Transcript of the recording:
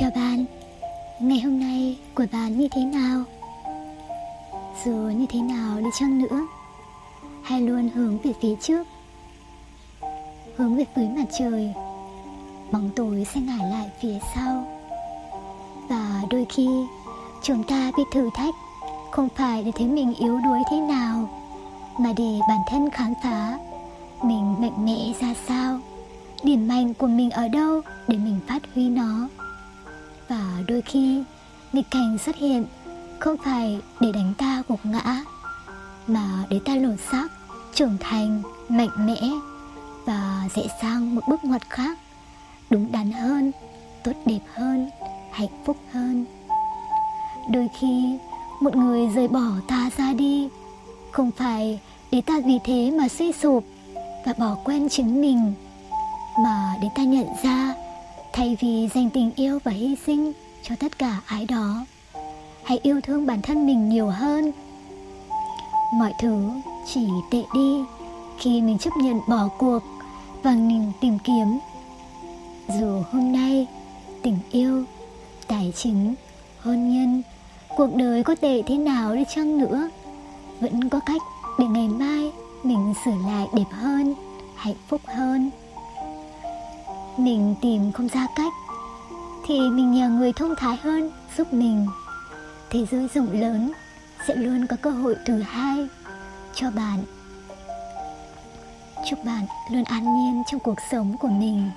Chào bạn, ngày hôm nay của bạn như thế nào? Dù như thế nào đi chăng nữa, hãy luôn hướng về phía trước, hướng về phía mặt trời, bóng tối sẽ ngả lại phía sau. Và đôi khi chúng ta bị thử thách không phải để thấy mình yếu đuối thế nào, mà để bản thân khám phá mình mạnh mẽ ra sao, điểm mạnh của mình ở đâu để mình phát huy nó? Và đôi khi, nghịch cảnh xuất hiện không phải để đánh ta gục ngã, mà để ta lột xác, trưởng thành, mạnh mẽ và dễ sang một bước ngoặt khác, đúng đắn hơn, tốt đẹp hơn, hạnh phúc hơn. Đôi khi, một người rời bỏ ta ra đi không phải để ta vì thế mà suy sụp và bỏ quên chính mình, mà để ta nhận ra thay vì dành tình yêu và hy sinh cho tất cả ai đó, hãy yêu thương bản thân mình nhiều hơn. Mọi thứ chỉ tệ đi khi mình chấp nhận bỏ cuộc và mình tìm kiếm. Dù hôm nay tình yêu, tài chính, hôn nhân, cuộc đời có tệ thế nào đi chăng nữa, vẫn có cách để ngày mai mình sửa lại đẹp hơn, hạnh phúc hơn mình tìm không ra cách. Thì mình nhờ người thông thái hơn giúp mình. Thế giới rộng lớn sẽ luôn có cơ hội thứ hai. Cho bạn. Chúc bạn luôn an nhiên trong cuộc sống của mình.